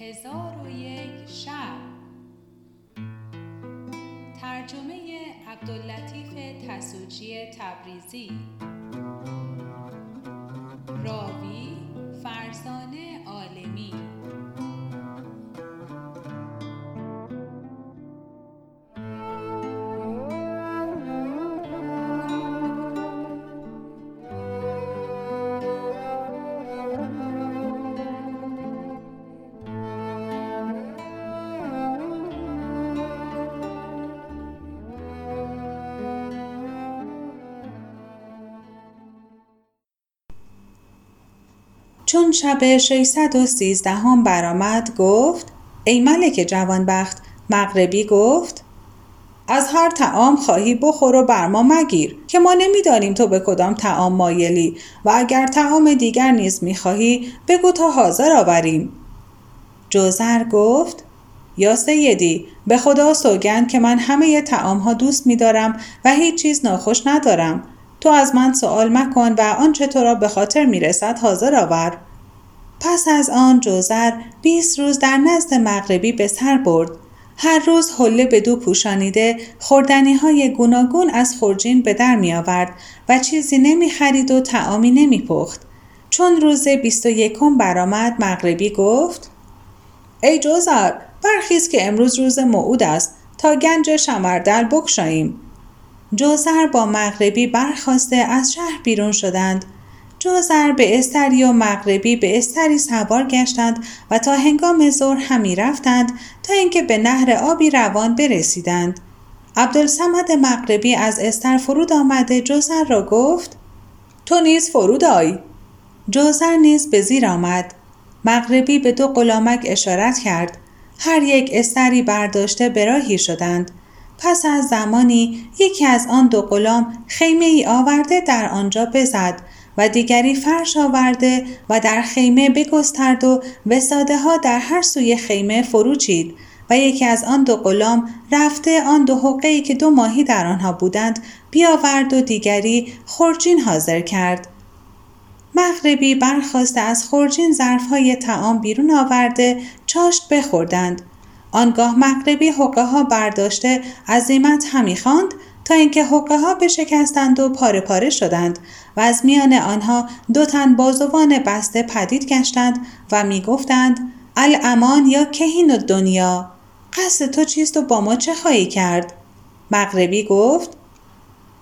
هزار و یک شب. ترجمه عبداللطیف تسوجی تبریزی. چون شب 613 هم برآمد گفت ای ملک جوانبخت مغربی گفت از هر تعام خواهی بخور و بر ما مگیر که ما نمی‌دانیم تو به کدام تعام مایلی و اگر تعام دیگر نیز می‌خواهی بگو تا حاضر آوریم. جوزر گفت یا سیدی به خدا سوگند که من همه تعام ها دوست میدارم و هیچ چیز ناخوش ندارم. تو از من سوال مکن و آنچه تو را به خاطر می‌رسد حاضر آور. پس از آن جوزر بیست روز در نزد مغربی به سر برد. هر روز حله به دو پوشانیده خوردنی های گوناگون از خورجین به در می آورد و چیزی نمی خرید و تعامی نمی پخت. چون روز بیست و یکم برآمد مغربی گفت ای جوزر برخیز که امروز روز موعود است. تا گنج شمردل بکشاییم جوزر با مغربی برخواسته از شهر بیرون شدند. جوزر به استری و مغربی به استری سوار گشتند و تا هنگام ظهر همی رفتند تا اینکه به نهر آبی روان برسیدند. عبدالسمد مغربی از استر فرود آمده جوزر را گفت تو نیز فرود آی. جوزر نیز به زیر آمد. مغربی به دو غلامک اشارت کرد. هر یک استری برداشته به راهی شدند. پس از زمانی یکی از آن دو غلام خیمه ای آورده در آنجا بزد. و دیگری فرش آورده و در خیمه بگسترد و وساده ها در هر سوی خیمه فروچید و یکی از آن دو غلام رفته آن دو حقه که دو ماهی در آنها بودند بیاورد و دیگری خورجین حاضر کرد. مغربی برخواسته از خورجین ظرفهای تعام بیرون آورده چاشت بخوردند. آنگاه مغربی حقه ها برداشته عظیمت همی خواند تا اینکه حقه ها بشکستند و پاره پاره شدند و از میان آنها دو تن بازوان بسته پدید گشتند و می گفتند الامان یا کهین و دنیا قصد تو چیست و با ما چه خواهی کرد؟ مغربی گفت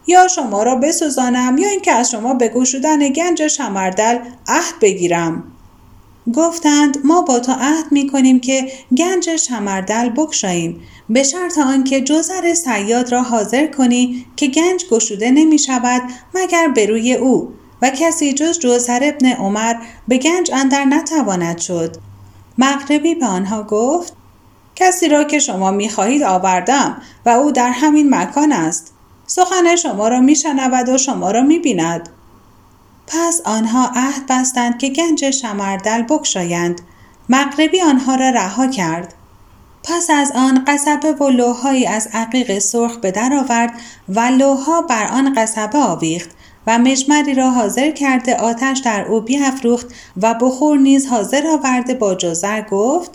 یا شما را بسوزانم یا اینکه از شما به گشودن گنج شمردل عهد بگیرم گفتند ما با تو عهد می کنیم که گنج شمردل بکشاییم به شرط آنکه جزر سیاد را حاضر کنی که گنج گشوده نمی شود مگر به روی او. و کسی جز جوزر ابن عمر به گنج اندر نتواند شد. مغربی به آنها گفت کسی را که شما می خواهید آوردم و او در همین مکان است. سخن شما را می شنود و شما را می بیند پس آنها عهد بستند که گنج شمردل بکشایند مغربی آنها را رها کرد. پس از آن قصبه و لوهایی از عقیق سرخ به در آورد و لوها بر آن قصبه آویخت و مجمری را حاضر کرده آتش در او بیافروخت و بخور نیز حاضر آورده با جزر گفت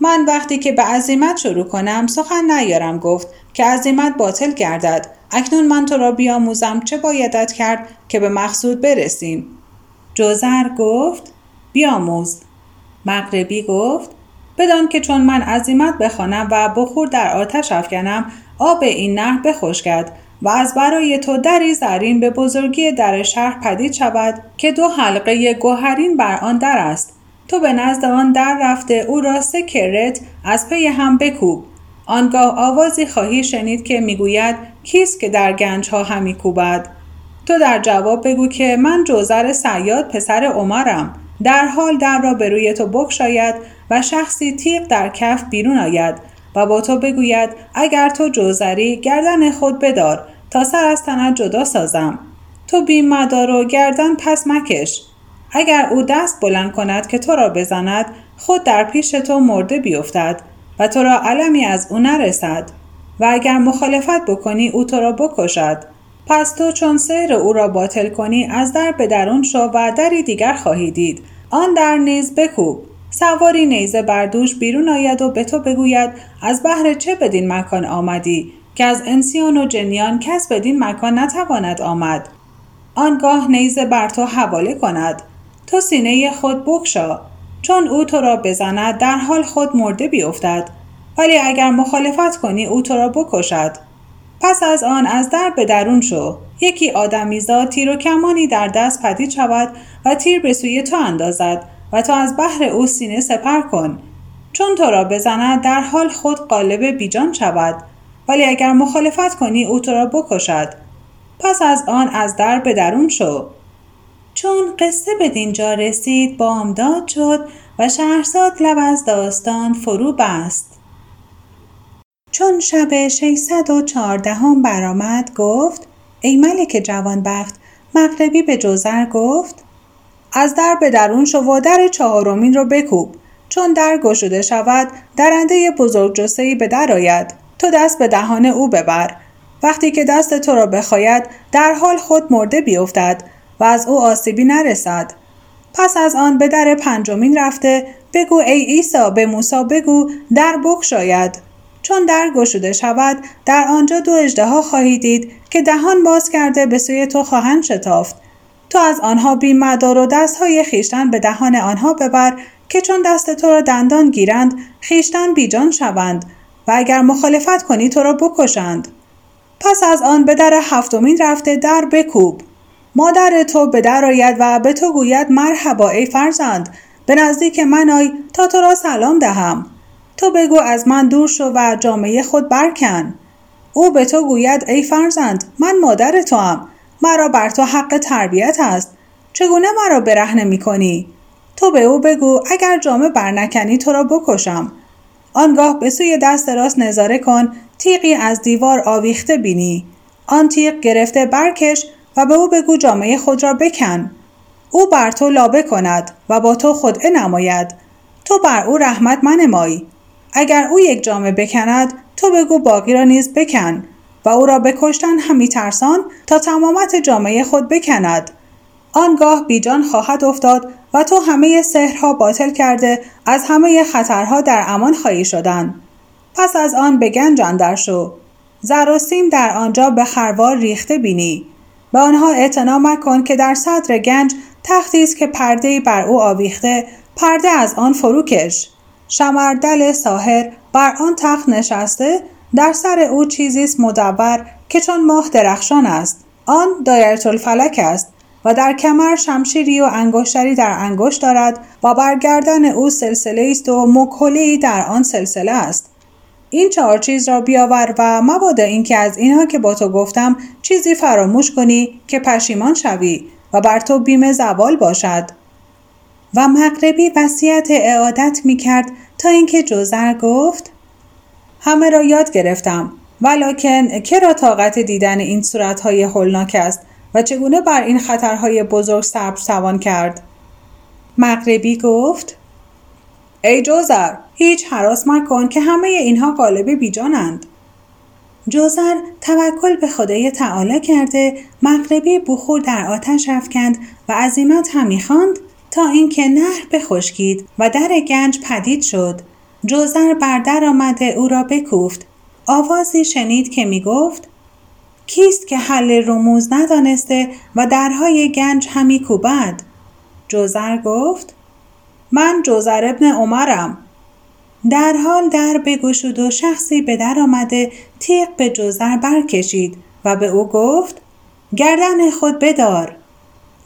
من وقتی که به عظیمت شروع کنم سخن نیارم گفت. که عظیمت باطل گردد. اکنون من تو را بیاموزم. چه بایدت کرد که به مقصود برسیم؟ جوزر گفت بیاموز. مغربی گفت بدان که چون من عظیمت بخوانم و بخور در آتش افکنم آب این نهر بخشکد و از برای تو دری زرین به بزرگی در شهر پدید شود که دو حلقه گوهرین بر آن در است. تو به نزد آن در رفته او را سه کرت از پی هم بکوب. آنگاه آوازی خواهی شنید که می‌گوید کیست که در گنج ها همی کوبد؟ تو در جواب بگو که من جوزر سیاد پسر عمرم. در حال در را به روی تو بکشاید و شخصی تیغ در کف بیرون آید و با تو بگوید اگر تو جوزری گردن خود بدار تا سر از تنت جدا سازم. تو بیم مدار و گردن پس مکش. اگر او دست بلند کند که تو را بزند خود در پیش تو مرده بیفتد. و تو را علمی از او نرسد. و اگر مخالفت بکنی او تو را بکشد. پس تو چون سیر او را باطل کنی از در به درون شو و دری دیگر خواهی دید. آن در نیز بکوب. سواری نیزه بردوش بیرون آید و به تو بگوید از بهر چه بدین مکان آمدی؟ که از انسیان و جنیان کس بدین مکان نتواند آمد. آنگاه نیزه بر تو حواله کند. تو سینه خود بکشا چون او تو را بزند در حال خود مرده بیفتد. ولی اگر مخالفت کنی او تو را بکشد. پس از آن از در به درون شو. یکی آدمیزاد تیر و کمانی در دست پدید شود و تیر به سوی تو اندازد و تو از بحر او سینه سپر کن. چون تو را بزند در حال خود قالب بیجان شود. ولی اگر مخالفت کنی او تو را بکشد. پس از آن از در به درون شو. چون قصه به دینجا رسید بامداد شد و شهرزاد لب از داستان فرو بست. چون شب 614 هم برآمد گفت ای ملک جوانبخت مغربی به جوزر گفت از در به درون شو و در چهارمین رو بکوب. چون در گشوده شود درنده بزرگ جسهی به در آید. تو دست به دهان او ببر. وقتی که دست تو را بخواید در حال خود مرده بیفتد. و از او آسیبی نرسد. پس از آن به در پنجمین رفته بگو ای عیسی به موسی بگو در شاید. چون در گشوده شود در آنجا دو اژدها خواهی دید که دهان باز کرده به سوی تو خواهند شتافت. تو از آنها بی مدار و دستهای خیشتن به دهان آنها ببر که چون دست تو را دندان گیرند خیشتن بیجان شوند و اگر مخالفت کنی تو را بکشند. پس از آن به در هفتمین رفته در بکوب. مادر تو به در آید و به تو گوید مرحبا ای فرزند. به نزدیک من آی تا تو را سلام دهم. تو بگو از من دور شو و جامعه خود برکن. او به تو گوید ای فرزند من مادر تو هم مرا بر تو حق تربیت است. چگونه مرا برهنه می کنی؟ تو به او بگو اگر جامه برنکنی تو را بکشم. آنگاه به سوی دست راست نظاره کن تیغی از دیوار آویخته بینی. آن تیغ گرفته برکش و به او بگو جامعه خود را بکن. او بر تو لابه کند و با تو خدعه نماید. تو بر او رحمت منمای. اگر او یک جامعه بکند تو بگو باقی را نیز بکن و او را بکشتن همی ترسان تا تمامت جامعه خود بکند. آنگاه بیجان خواهد افتاد و تو همه سحرها باطل کرده از همه خطرها در امان خواهی شدن. پس از آن به گنج اندر شو. زر و سیم در آنجا به خروار ریخته بینی. به آنها اعتنا مکن که در صدر گنج تختی است که پرده بر او آویخته پرده از آن فروکش شمردل ساحر بر آن تخت نشسته در سر او چیزی است مدور که چون ماه درخشان است. آن دایره الفلک است و در کمر شمشیری و انگشتری در انگشت دارد و بر گردن او سلسله است و مکلی در آن سلسله است. این چهار چیز را بیاور و مبادا اینکه از اینها که با تو گفتم چیزی فراموش کنی که پشیمان شوی و بر تو بیم زوال باشد. و مغربی وصیت اعادت می کرد تا اینکه جوزر گفت همه را یاد گرفتم ولکن که را طاقت دیدن این صورتهای هولناک است و چگونه بر این خطرهای بزرگ صبر توان کرد؟ مغربی گفت ای جوزر هیچ حراس مکن که همه اینها قالب بیجانند. جوزر توکل به خدای تعالی کرده مغربی بخور در آتش افکند و عظیمت همی خواند تا اینکه نهر بخشکید و در گنج پدید شد. جوزر بر در آمده او را بکوفت. آوازی شنید که می گفت کیست که حل رموز ندانسته و درهای گنج همی کوبد؟ جوزر گفت من جوزر ابن عمرم. در حال در بگشود و شخصی به در آمده تیغ به جوزر برکشید و به او گفت گردن خود بدار.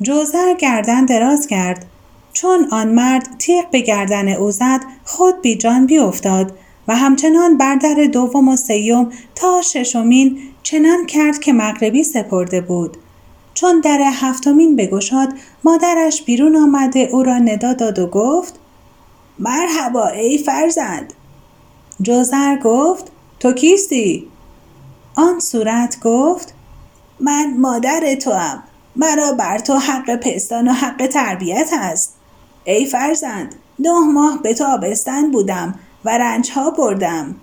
جوزر گردن دراز کرد. چون آن مرد تیغ به گردن او زد خود بی جان بیافتاد و همچنان بر در دوم و سیوم تا ششمین چنان کرد که مغربی سپرده بود. چون در هفتمین بگشاد مادرش بیرون آمده او را ندا داد و گفت مرحبا ای فرزند. جوزر گفت تو کیستی؟ آن صورت گفت من مادر تو هم. مرا بر تو حق پستان و حق تربیت است. ای فرزند نه ماه به تو آبستن بودم و رنج ها بردم.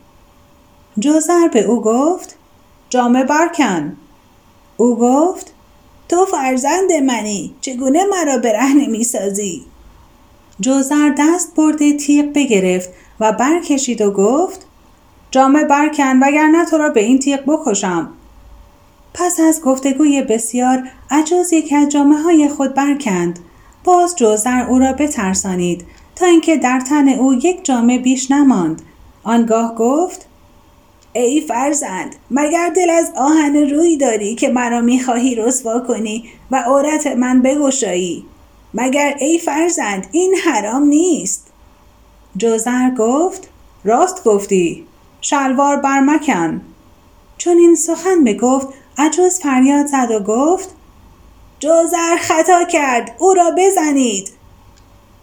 جوزر به او گفت جامه برکن او گفت تو فرزند منی. چگونه مرا برهنه می سازی؟ جوزر دست برده تیغ بگرفت و برکشید و گفت جامه برکن وگرنه تو را به این تیغ بکشم. پس از گفتگوی بسیار عجوز یکی از جامعه های خود برکند. باز جوزر او را بترسانید تا اینکه در تن او یک جامه بیش نماند. آنگاه گفت ای فرزند مگر دل از آهن روی داری که مرا می‌خواهی رسوا کنی و عورت من بگشایی؟ مگر ای فرزند این حرام نیست؟ جوزر گفت راست گفتی شلوار برمکن. چون این سخن بگفت عجوز فریاد زد و گفت جوزر خطا کرد او را بزنید.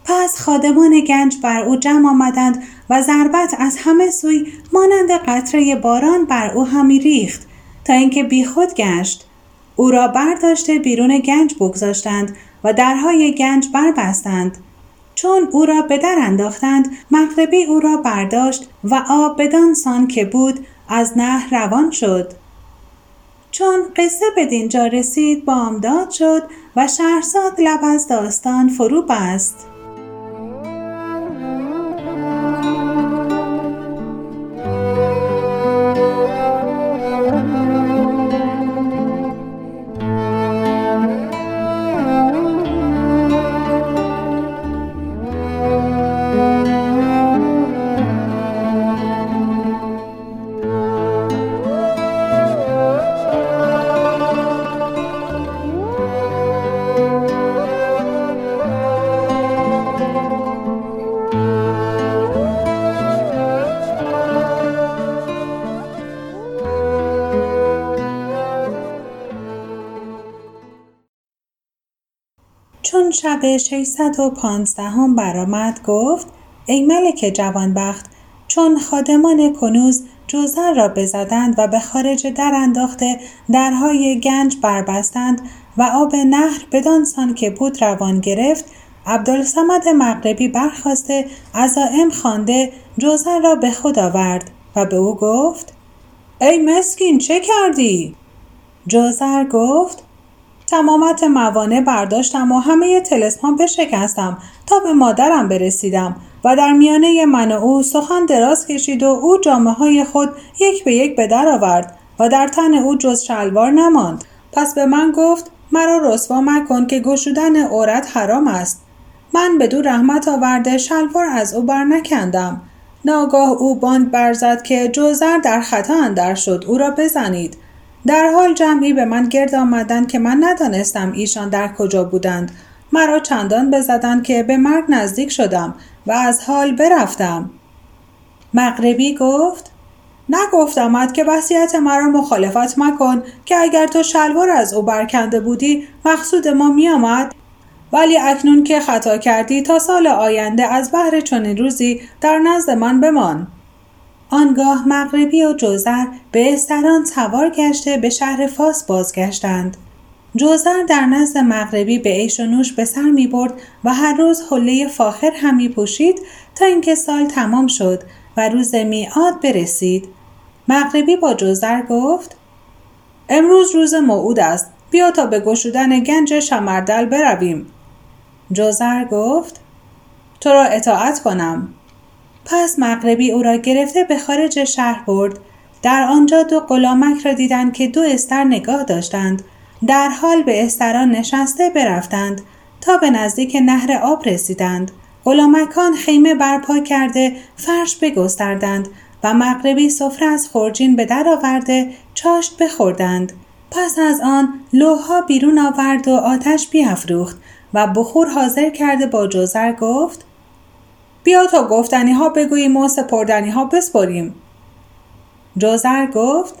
پس خادمان گنج بر او جمع آمدند و ضربت از همه سوی مانند قطره باران بر او همی ریخت تا اینکه بیخود گشت. او را برداشته بیرون گنج بگذاشتند و درهای گنج بربستند. چون او را به در انداختند مغربی او را برداشت و آب بدان سان که بود از نهر روان شد. چون قصه به دینجا رسید بامداد شد و شهرزاد لب از داستان فرو بست. چون شب 615 هم برآمد گفت ای ملک جوانبخت چون خادمان کنوز جوزر را بزدند و به خارج در انداخته درهای گنج بربستند و آب نهر بدانسان که بود روان گرفت عبدالسمد مغربی برخواسته عزائم خوانده جوزر را به خود آورد و به او گفت ای مسکین چه کردی؟ جوزر گفت تمامت موانع برداشتم و همه تلسمان بشکستم تا به مادرم برسیدم و در میانه من و او سخن دراز کشید و او جامعه های خود یک به یک به در آورد و در تن او جز شلوار نماند. پس به من گفت مرا رسوا مکن که گشودن عورت حرام است. من به دو رحمت آورده شلوار از او بر نکندم ناگاه او باند برزد که جوزر در خطا اندر شد او را بزنید. در حال جمعی به من گرد آمدند که من ندانستم ایشان در کجا بودند. مرا چندان بزدند که به مرگ نزدیک شدم و از حال برفتم. مغربی گفت نگفتمت که وصیت مرا مخالفت مکن که اگر تو شلوار از او برکنده بودی مقصود ما میآمد. ولی اکنون که خطا کردی تا سال آینده از بهر چنین روزی در نزد من بمان. آنگاه مغربی و جوزر به استران سوار گشته به شهر فاس بازگشتند. جوزر در نزد مغربی به عیش و نوش به سر می برد و هر روز حله فاخر هم می پوشید تا اینکه سال تمام شد و روز میعاد برسید. مغربی با جوزر گفت امروز روز موعود است. بیا تا به گشودن گنج شمردل برویم. جوزر گفت تو را اطاعت کنم. پس مغربی او را گرفته به خارج شهر برد. در آنجا دو غلامک را دیدند که دو استر نگاه داشتند. در حال به استران نشسته برفتند تا به نزدیک نهر آب رسیدند. غلامکان خیمه برپا کرده فرش بگستردند و مغربی سفره از خورجین به در آورده چاشت بخوردند. پس از آن لوها بیرون آورد و آتش بیافروخت و بخور حاضر کرده با جوزر گفت بیا تا گفتنی ها بگوییم و سپردنی ها بسپریم. جوزر گفت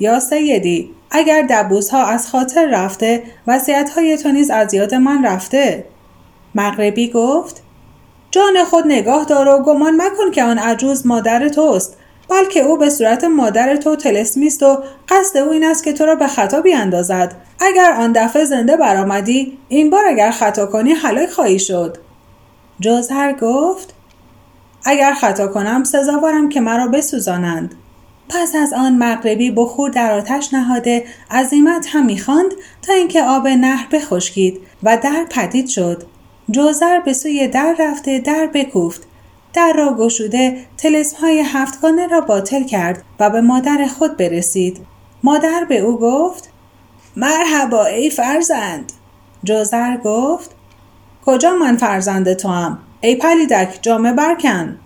یا سیدی اگر دبوس ها از خاطر رفته وسیعت های تو نیز از یاد من رفته. مغربی گفت جان خود نگاه دار و گمان مکن که آن عجوز مادر توست بلکه او به صورت مادر تو تلسمیست و قصد او این است که تو را به خطا بیاندازد اگر آن دفعه زنده برآمدی این بار اگر خطا کنی هلاک خواهی شد. جوزر گفت اگر خطا کنم سزاوارم که مرا بسوزانند. پس از آن مغربی بخور در آتش نهاده عظیمت هم می‌خواند تا اینکه آب نهر بخشکید و در پدید شد. جوزر به سوی در رفته در بکوفت. در را گشوده های هفتگانه را باطل کرد و به مادر خود برسید. مادر به او گفت مرحبا ای فرزند. جوزر گفت کجا من فرزند تو هم؟ ای پلیدک جامه برکن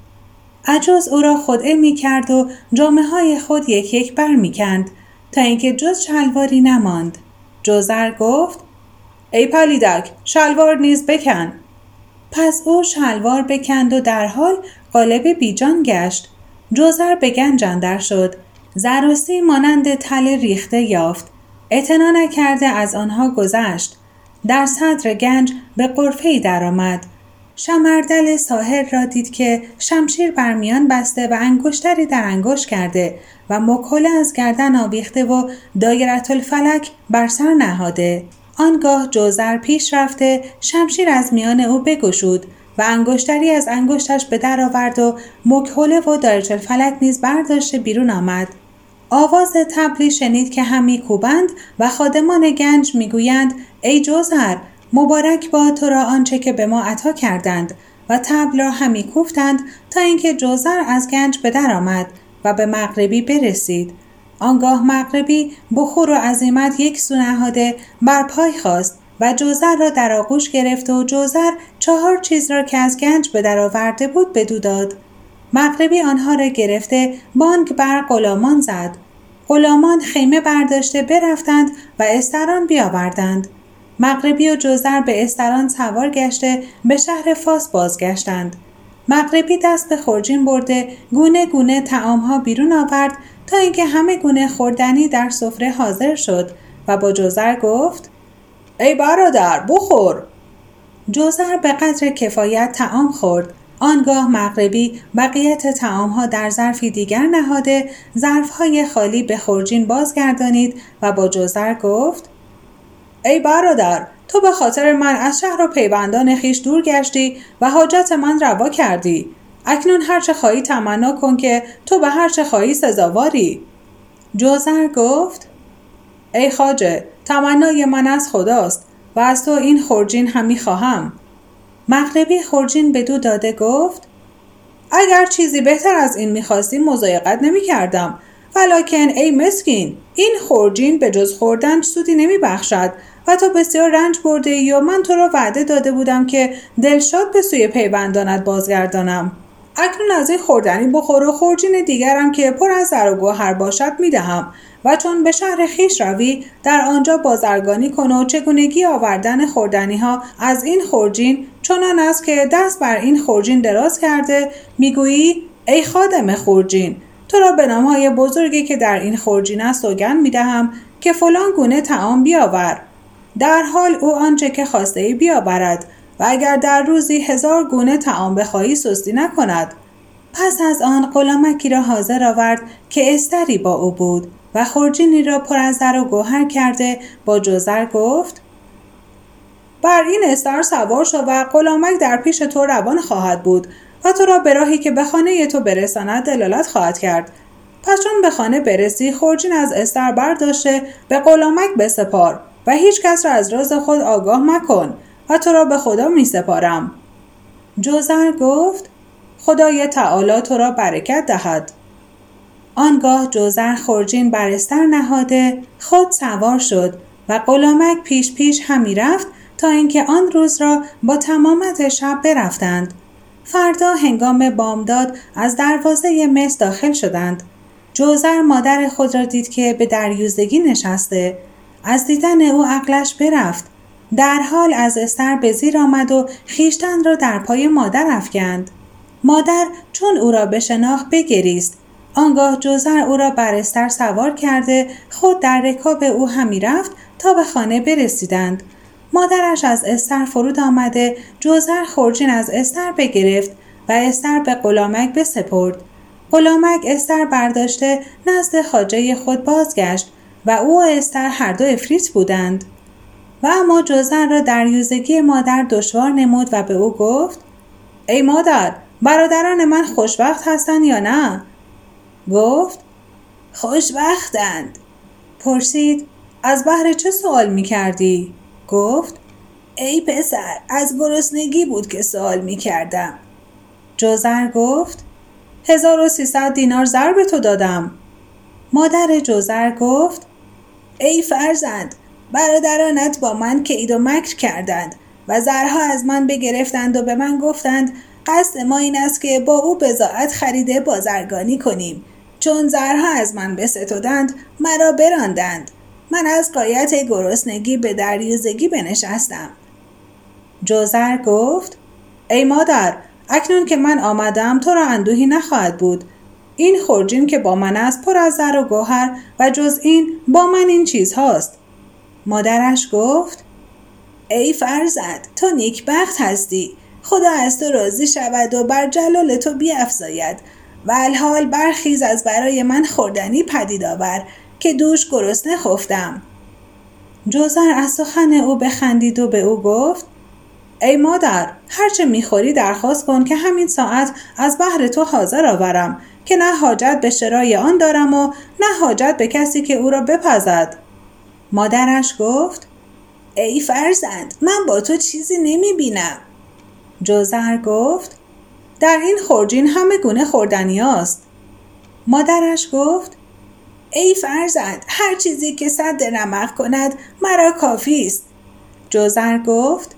عجوز او را خدعه می کرد و جامعه های خود یک یک بر می کند تا اینکه جز شلواری نماند. جوزر گفت ای پلیدک شلوار نیز بکن. پس او شلوار بکند و در حال قالب بیجان گشت. جوزر به گنج اندر شد. زروسی مانند تل ریخته یافت. اعتنا نکرده از آنها گذشت. در صدر گنج به قرفه درآمد. شمردل ساحر را دید که شمشیر بر میان بسته و انگشتری در انگشت کرده و مکله از گردن آویخته و دایرت الفلک بر سر نهاده آنگاه جوزر پیش رفته شمشیر از میان او بگشود و انگشتری از انگشتش به در آورد و مکهله و دایرت الفلک نیز برداشته بیرون آمد آواز تبلی شنید که همی کوبند و خادمان گنج می‌گویند ای جوزر مبارک با تو را آنچه که به ما عطا کردند و تبل را همی کوفتند تا اینکه جوزر از گنج به در آمد و به مغربی برسید. آنگاه مغربی بخور و عظیمت یک سو نهاده بر پای خواست و جوزر را در آغوش گرفت و جوزر چهار چیز را که از گنج به در آورده بود بدو داد. مغربی آنها را گرفته بانگ بر غلامان زد. غلامان خیمه برداشته برفتند و استران بیاوردند. مغربی و جوزر به استران سوار گشته به شهر فاس بازگشتند. مغربی دست به خورجین برده گونه گونه تعامها بیرون آورد تا اینکه همه گونه خوردنی در سفره حاضر شد و با جوزر گفت ای برادر بخور. جوزر به قدر کفایت تعام خورد. آنگاه مغربی بقیت تعامها در ظرفی دیگر نهاده ظرفهای خالی به خورجین بازگردانید و با جوزر گفت ای برادر تو به خاطر من از شهر و پیوندان خیش دور گشتی و حاجت من روا کردی. اکنون هرچه خواهی تمنا کن که تو به هرچه خواهی سزاواری. جوزر گفت ای خاجه تمنای من از خداست و از تو این خورجین همی خواهم. مغربی خورجین به دو داده گفت اگر چیزی بهتر از این می‌خواستی مزایقت نمی کردم ولیکن ای مسکین این خورجین به جز خوردن سودی نمی بخشد و تو بسیار رنج برده یا من تو را وعده داده بودم که دلشاد به سوی پیوندانت بازگردانم. اکنون از این خوردنی بخور و خورجین دیگرم که پر از زر و گوهر باشد می‌دهم و چون به شهر خیش روی در آنجا بازرگانی کن و چگونگی آوردن خوردنی ها از این خورجین چنان است که دست بر این خورجین دراز کرده می‌گویی ای خادم خورجین تو را به نامهای بزرگی که در این خورجین است سوگند می‌دهم که فلان گونه تعام بیاور. در حال او آنچه که خواسته ای بیاورد و اگر در روزی هزار گونه تعام بخواهی سستی نکند. پس از آن غلامکی را حاضر آورد که استری با او بود و خورجینی را پر از در و گوهر کرده با جوزر گفت بر این استر سوار شو و غلامک در پیش تو روان خواهد بود و تو را به راهی که به خانه تو برساند دلالت خواهد کرد پس چون به خانه برسی خورجین از استر برداشته به غلامک بسپار و هیچ کس را از راز خود آگاه مکن و تو را به خدا می سپارم. جوزر گفت خدای تعالی تو را برکت دهد. آنگاه جوزر خورجین بر استر نهاده خود سوار شد و غلامک پیش پیش همی رفت تا اینکه آن روز را با تمامت شب برفتند. فردا هنگام بامداد از دروازه مس داخل شدند. جوزر مادر خود را دید که به دریوزگی نشسته. از دیدن او عقلش برفت. در حال از استر به زیر آمد و خیشتن را در پای مادر افکند. مادر چون او را به شناخت بگریست. آنگاه جوزر او را بر استر سوار کرده خود در رکاب او همی رفت تا به خانه برسیدند. مادرش از استر فرود آمده جوزر خورجین از استر بگرفت و استر به غلامک بسپرد. غلامک استر برداشته نزد خاجه خود بازگشت و او و استر هر دو افریت بودند. و اما جوزن را در یوزگی مادر دشوار نمود و به او گفت ای مادر برادران من خوشبخت هستند یا نه؟ گفت خوشبختند. پرسید از بهر چه سوال می کردی؟ گفت ای پسر از گرسنگی بود که سوال می کردم جوزر گفت 1300 دینار زر به تو دادم. مادر جوزر گفت ای فرزند برادرانت با من کید و مکر کردند و زرها از من بگرفتند و به من گفتند قصد ما این است که با او بزاعت خریده بازرگانی کنیم. چون زرها از من بستودند مرا براندند. من از قایت گرسنگی به دریوزگی بنشستم. جوزر گفت ای مادر اکنون که من آمدم تو را اندوهی نخواهد بود. این خورجین که با من است پر از زر و گوهر و جز این با من این چیز هاست. مادرش گفت ای فرزند تو نیکبخت هستی. خدا از تو راضی شود و بر جلال تو بیافزاید. و الحال برخیز از برای من خوردنی پدید آور. که دوش گرسنه خفتم. جوزر از سخن او بخندید و به او گفت ای مادر هرچه می‌خوری درخواست کن که همین ساعت از بحر تو حاضر آورم که نه حاجت به شرای آن دارم و نه حاجت به کسی که او را بپزد. مادرش گفت ای فرزند من با تو چیزی نمی بینم جوزر گفت در این خورجین همه گونه خوردنی است. مادرش گفت ای فرزند هر چیزی که صد نمق کند مرا کافی است. جوزر گفت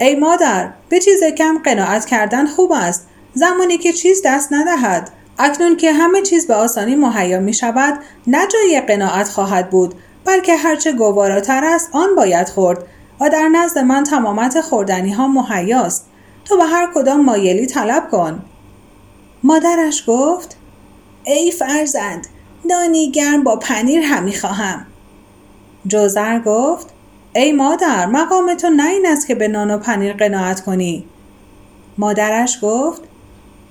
ای مادر به چیز کم قناعت کردن خوب است. زمانی که چیز دست ندهد اکنون که همه چیز به آسانی مهیا می شود نه جای قناعت خواهد بود بلکه هرچه گواراتر است آن باید خورد و در نزد من تمامت خوردنی ها مهیاست تو به هر کدام مایلی طلب کن. مادرش گفت ای فرزند نانی گرم با پنیر همی خواهم. جوزر گفت ای مادر مقام تو نه این است که به نان و پنیر قناعت کنی. مادرش گفت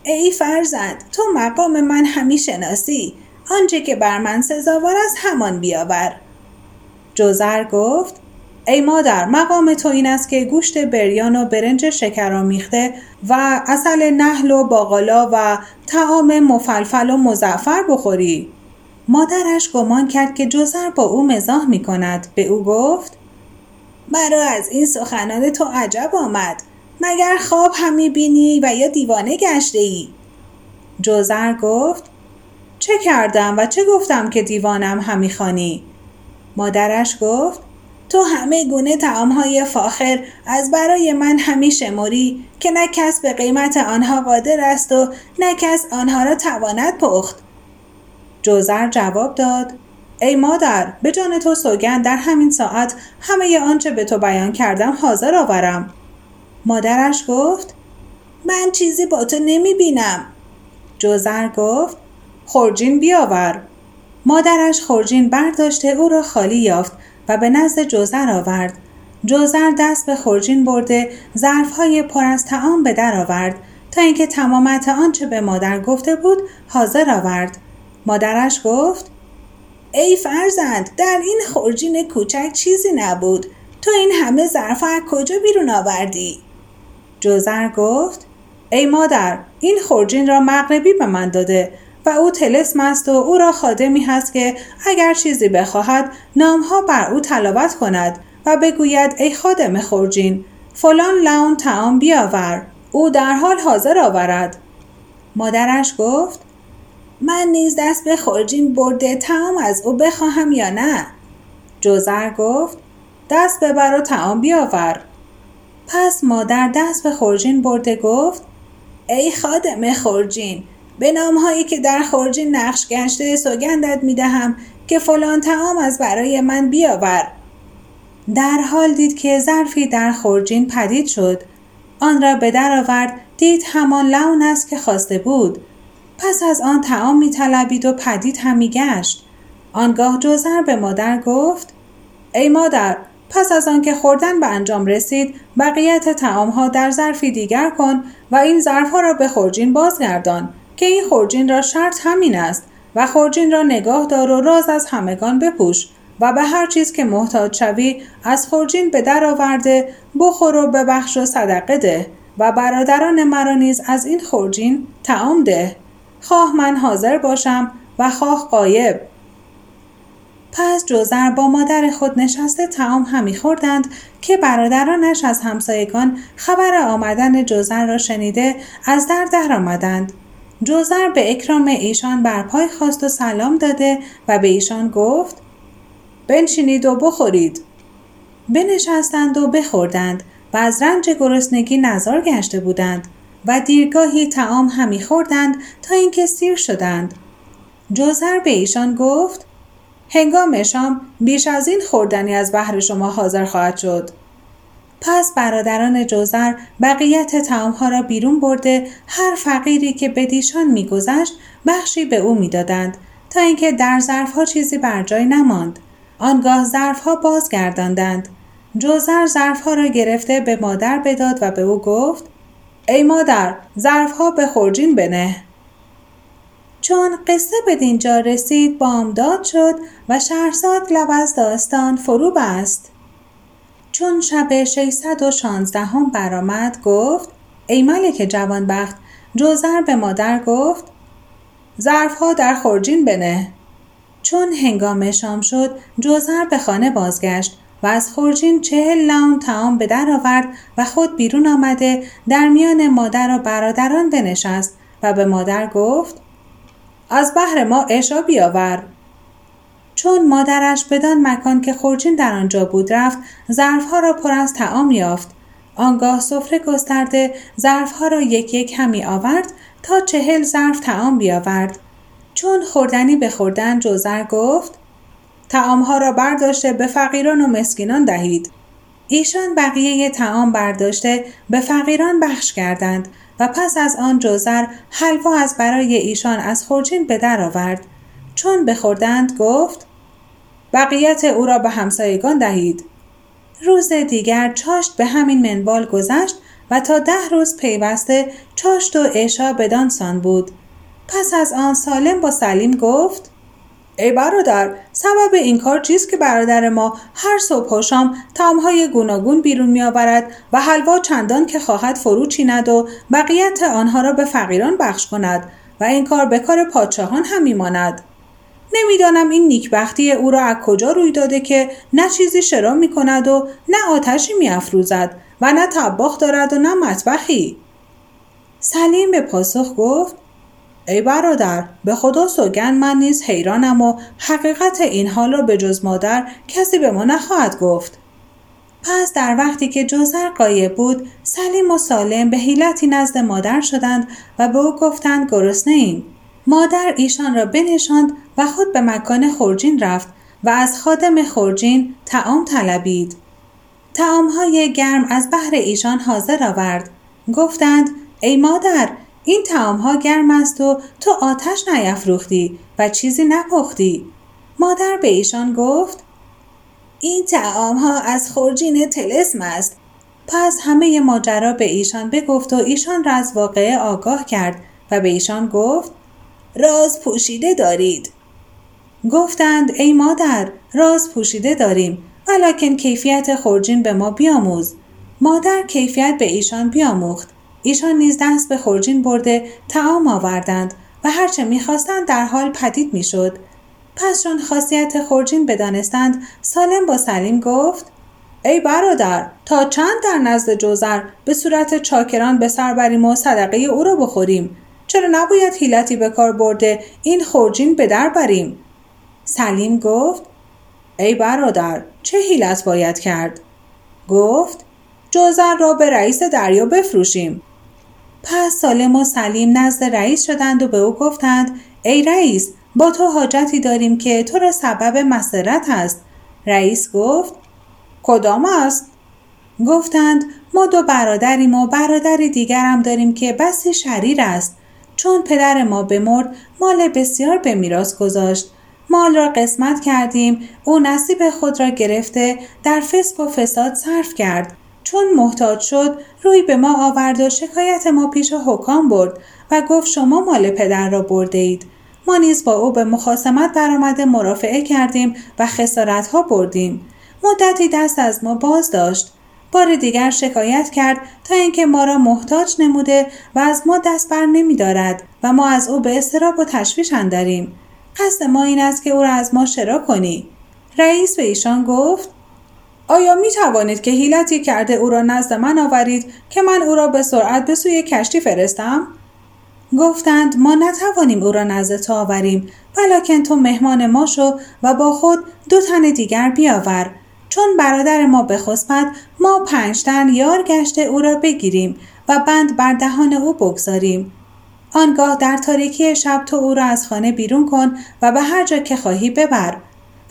ای فرزند تو مقام من همی شناسی. آنچه که بر من سزاوار است همان بیاور. جوزر گفت ای مادر مقام تو این است که گوشت بریان و برنج شکرآمیخته و اصل نحل و باقالا و تعام مفلفل و مزعفر بخوری. مادرش گمان کرد که جوزر با او مزاح می کند به او گفت مرا از این سخنان تو عجب آمد. مگر خواب همی بینی و یا دیوانه گشته ای جوزر گفت چه کردم و چه گفتم که دیوانم همی خانی مادرش گفت تو همه گونه تعامهای فاخر از برای من همیشه موری که نه کس به قیمت آنها قادر است و نه کس آنها را تواند پخت. جوزر جواب داد ای مادر به جان تو سوگند در همین ساعت همه آنچه به تو بیان کردم حاضر آورم. مادرش گفت من چیزی با تو نمی بینم جوزر گفت خورجین بیاور. مادرش خورجین برداشته او را خالی یافت و به نزد جوزر آورد. جوزر دست به خورجین برده ظرفهای پر از تعام به در آورد. تا اینکه تمامت آنچه به مادر گفته بود حاضر آورد. مادرش گفت ای فرزند در این خورجین کوچک چیزی نبود. تو این همه ظرف از کجا بیرون آوردی؟ جوزر گفت ای مادر این خورجین را مغربی به من داده و او تلسم است و او را خادمی هست که اگر چیزی بخواهد نامها بر او تلاوت کند و بگوید ای خادم خورجین فلان لون تعام بیاور او در حال حاضر آورد. مادرش گفت من نیز دست به خورجین برده تعام از او بخواهم یا نه؟ جوزر گفت دست ببر و تعام بیاور. پس مادر دست به خورجین برده گفت ای خادم خورجین به نامهایی که در خورجین نقش گشته سوگندت می دهم که فلان تعام از برای من بیاور. در حال دید که ظرفی در خورجین پدید شد. آن را به در آورد دید همان لون است که خواسته بود. پس از آن تعام می طلبید و پدید هم می گشت آنگاه جوزر به مادر گفت ای مادر پس از آنکه خوردن به انجام رسید بقیت تعام ها در ظرفی دیگر کن و این ظرف ها را به خورجین بازگردان که این خورجین را شرط همین است و خورجین را نگاه دار و راز از همگان بپوش و به هر چیز که محتاج شوی از خورجین به در آورده بخور و ببخش و صدقه ده و برادران مرا نیز از این خورجین تعام ده. خواه من حاضر باشم و خواه قایب پس جوزر با مادر خود نشسته تعام همی خوردند که برادرانش از همسایگان خبر آمدن جوزر را شنیده از در در آمدند. جوزر به اکرام ایشان بر پای خواست و سلام داده و به ایشان گفت بنشینید و بخورید. بنشستند و بخوردند و از رنج گرسنگی نزار گشته بودند و دیرگاهی تعام همی خوردند تا اینکه سیر شدند. جوزر به ایشان گفت هنگام شام بیش از این خوردنی از بحر شما حاضر خواهد شد. پس برادران جوزر بقیت تعامها را بیرون برده هر فقیری که به دیشان میگذشت بخشی به او می‌دادند تا اینکه در ظرفها چیزی بر جای نماند آنگاه ظرفها بازگرداندند جوزر ظرفها را گرفته به مادر بداد و به او گفت ای مادر ظرفها به خورجین بنه. چون قصه به دینجا رسید بامداد شد و شهرزاد لب از داستان فرو بست. چون شب 616 هم برآمد گفت ای ملک جوانبخت جوزر به مادر گفت ظرفها در خورجین بنه. چون هنگام شام شد جوزر به خانه بازگشت و از خورجین چهل لاون تعام به در آورد و خود بیرون آمده در میان مادر و برادران بنشست و به مادر گفت از بحر ما اشا بیاور. چون مادرش بدان مکان که خورجین در آنجا بود رفت ظرفها را پر از تعام یافت. آنگاه سفره گسترده ظرفها را یک یک همی آورد تا چهل ظرف تعام بیاورد. چون خوردنی به خوردن جوزر گفت تعامها را برداشته به فقیران و مسکینان دهید. ایشان بقیه تعام برداشته به فقیران بخش کردند و پس از آن جوزر حلوا از برای ایشان از خورجین به در آورد. چون بخوردند گفت بقیت او را به همسایگان دهید. روز دیگر چاشت به همین منوال گذشت و تا ده روز پیوسته چاشت و عشا بدان سان بود. پس از آن سالم با سلیم گفت ای برادر سبب این کار چیست که برادر ما هر صبح و شام تامهای گوناگون بیرون میآورد و حلوا چندان که خواهد فرو چیند و بقیت آنها را به فقیران بخش کند و این کار به کار پادشاهان هم میماند نمی‌دانم این نیکبختی او را از کجا روی داده که نه چیزی شرا می کند و نه آتشی می افروزد و نه تباخ دارد و نه مطبخی. سلیم به پاسخ گفت ای برادر به خدا سوگن من نیز حیرانم و حقیقت این حال را به جز مادر کسی به ما نخواهد گفت. پس در وقتی که جوزر قایب بود سلیم و سالم به حیلتی نزد مادر شدند و به او گفتند گرسنه ایم. مادر ایشان را بنشاند و خود به مکان خورجین رفت و از خادم خورجین تعام طلبید. تعامهای گرم از بحر ایشان حاضر آورد. گفتند ای مادر این تعامها گرم است و تو آتش نیفروختی و چیزی نپختی. مادر به ایشان گفت این تعام ها از خورجین تلسم است. پس همه ماجرا به ایشان بگفت و ایشان را از واقعه آگاه کرد و به ایشان گفت راز پوشیده دارید. گفتند ای مادر راز پوشیده داریم ولکن کیفیت خورجین به ما بیاموز. مادر کیفیت به ایشان بیاموخت. ایشان نیز دست به خورجین برده تعام آوردند و هرچه می‌خواستند در حال پدید می‌شد. پس چون خاصیت خورجین بدانستند سالم با سلیم گفت ای برادر تا چند در نزد جوزر به صورت چاکران به سر بریم و صدقه او را بخوریم؟ چرا نباید حیلتی به کار برده این خورجین به در بریم؟ سلیم گفت ای برادر چه حیلت باید کرد؟ گفت جوزر را به رئیس دریا بفروشیم. پس سالم و سلیم نزد رئیس شدند و به او گفتند ای رئیس با تو حاجتی داریم که تو را سبب مسرت است رئیس گفت کدام است؟ گفتند ما دو برادریم و برادری دیگرم داریم که بسی شریر است. چون پدر ما بمرد مال بسیار به میراث گذاشت. مال را قسمت کردیم او نصیب خود را گرفته در فسق و فساد صرف کرد. چون محتاج شد روی به ما آورد و شکایت ما پیش حکام برد و گفت شما مال پدر را برده اید. ما نیز با او به مخاسمت برآمده مرافعه کردیم و خسارت ها بردیم. مدتی دست از ما باز داشت. بار دیگر شکایت کرد تا اینکه ما را محتاج نموده و از ما دست بر نمی دارد و ما از او به استراب و تشویش اندریم. قصد ما این است که او را از ما شرا کنی. رئیس به ایشان گفت آیا می توانید که حیلتی کرده او را نزد من آورید که من او را به سرعت به سوی کشتی فرستم؟ گفتند ما نتوانیم او را نزد تو آوریم ولیکن تو مهمان ما شو و با خود دو تن دیگر بیاور. چون برادر ما بخسبد ما پنج تن یار گشته او را بگیریم و بند بر دهان او بگذاریم. آنگاه در تاریکی شب تو او را از خانه بیرون کن و به هر جا که خواهی ببر.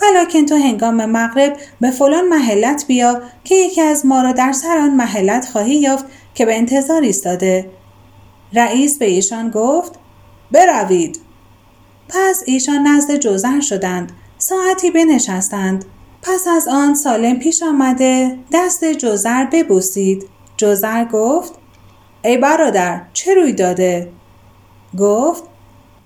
ولیکن تو هنگام مغرب به فلان محلت بیا که یکی از ما را در سر آن محلت خواهی یافت که به انتظار ایستاده. رئیس به ایشان گفت بروید. پس ایشان نزد جوزر شدند. ساعتی بنشستند. پس از آن سالم پیش آمده دست جوزر ببوسید. جوزر گفت ای برادر چه روی داده؟ گفت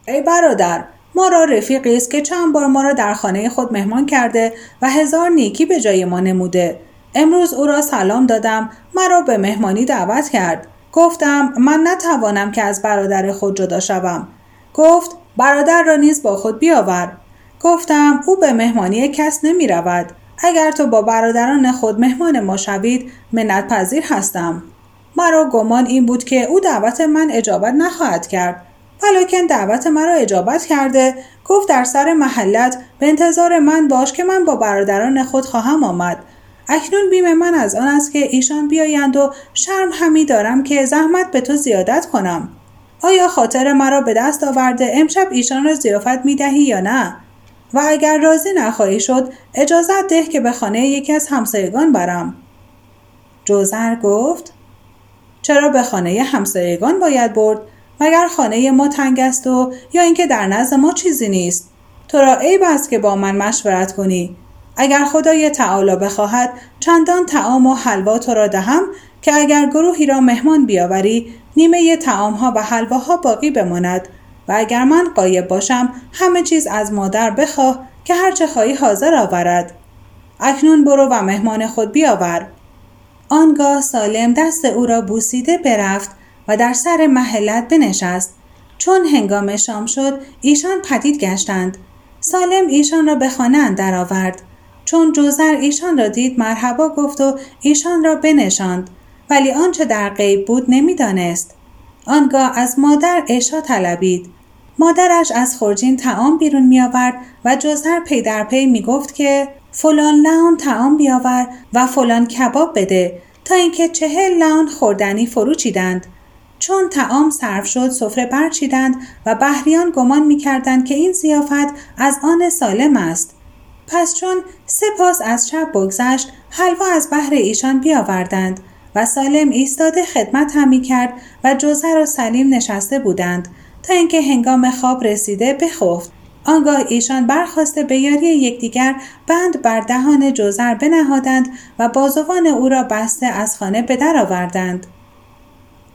ای برادر ما رفیقی است که چند بار ما را در خانه خود مهمان کرده و هزار نیکی به جای ما نموده. امروز او را سلام دادم مرا به مهمانی دعوت کرد. گفتم من نتوانم که از برادر خود جدا شوم. گفت برادر را نیز با خود بیاور. گفتم او به مهمانی کس نمی رود. اگر تو با برادران خود مهمان ما شوید منت پذیر هستم. مرا گمان این بود که او دعوت من اجابت نخواهد کرد. ولیکن دعوت مرا اجابت کرده. گفت در سر محلت به انتظار من باش که من با برادران خود خواهم آمد. اکنون بیم من از آن است که ایشان بیایند و شرم همی دارم که زحمت به تو زیادت کنم. آیا خاطر مرا به دست آورده امشب ایشان را زیافت می دهی یا نه؟ و اگر راضی نخواهی شد اجازت ده که به خانه یکی از همسایگان برم. جوزر گفت چرا به خانه همسایگان باید برد؟ مگر خانه ما تنگ است و یا اینکه در نزد ما چیزی نیست؟ تو را عیب است که با من مشورت کنی. اگر خدای تعالی بخواهد چندان تعام و حلوا تو را دهم که اگر گروهی را مهمان بیاوری نیمه تعامها و حلواها باقی بماند. و اگر من قایب باشم همه چیز از مادر بخواه که هرچه خواهی حاضر آورد. اکنون برو و مهمان خود بیاور. آنگاه سالم دست او را بوسیده برفت و در سر محلت بنشست. چون هنگام شام شد ایشان پدید گشتند. سالم ایشان را به خانه اندر آورد. چون جوزر ایشان را دید مرحبا گفت و ایشان را بنشاند. ولی آنچه در غیب بود نمی‌دانست. آنگاه از مادر اشا طلبید. مادرش از خورجین تعام بیرون می آورد و جوزر پی در پی می گفت که فلان لعن تعام بیاور و فلان کباب بده تا اینکه چهل لعن خوردنی فرو چیدند چون تعام صرف شد سفره برچیدند و بهریان گمان می‌کردند که این زیافت از آن سالم است. پس چون سه پاس از شب بگذشت حلوا از بهر ایشان بیاوردند و سالم ایستاده خدمت هم کرد و جوزر و سلیم نشسته بودند تا اینکه هنگام خواب رسیده بخفت. آنگاه ایشان برخواسته به یاری یکدیگر بند بر دهان جوزر بنهادند و بازوان او را بسته از خانه به در آوردند.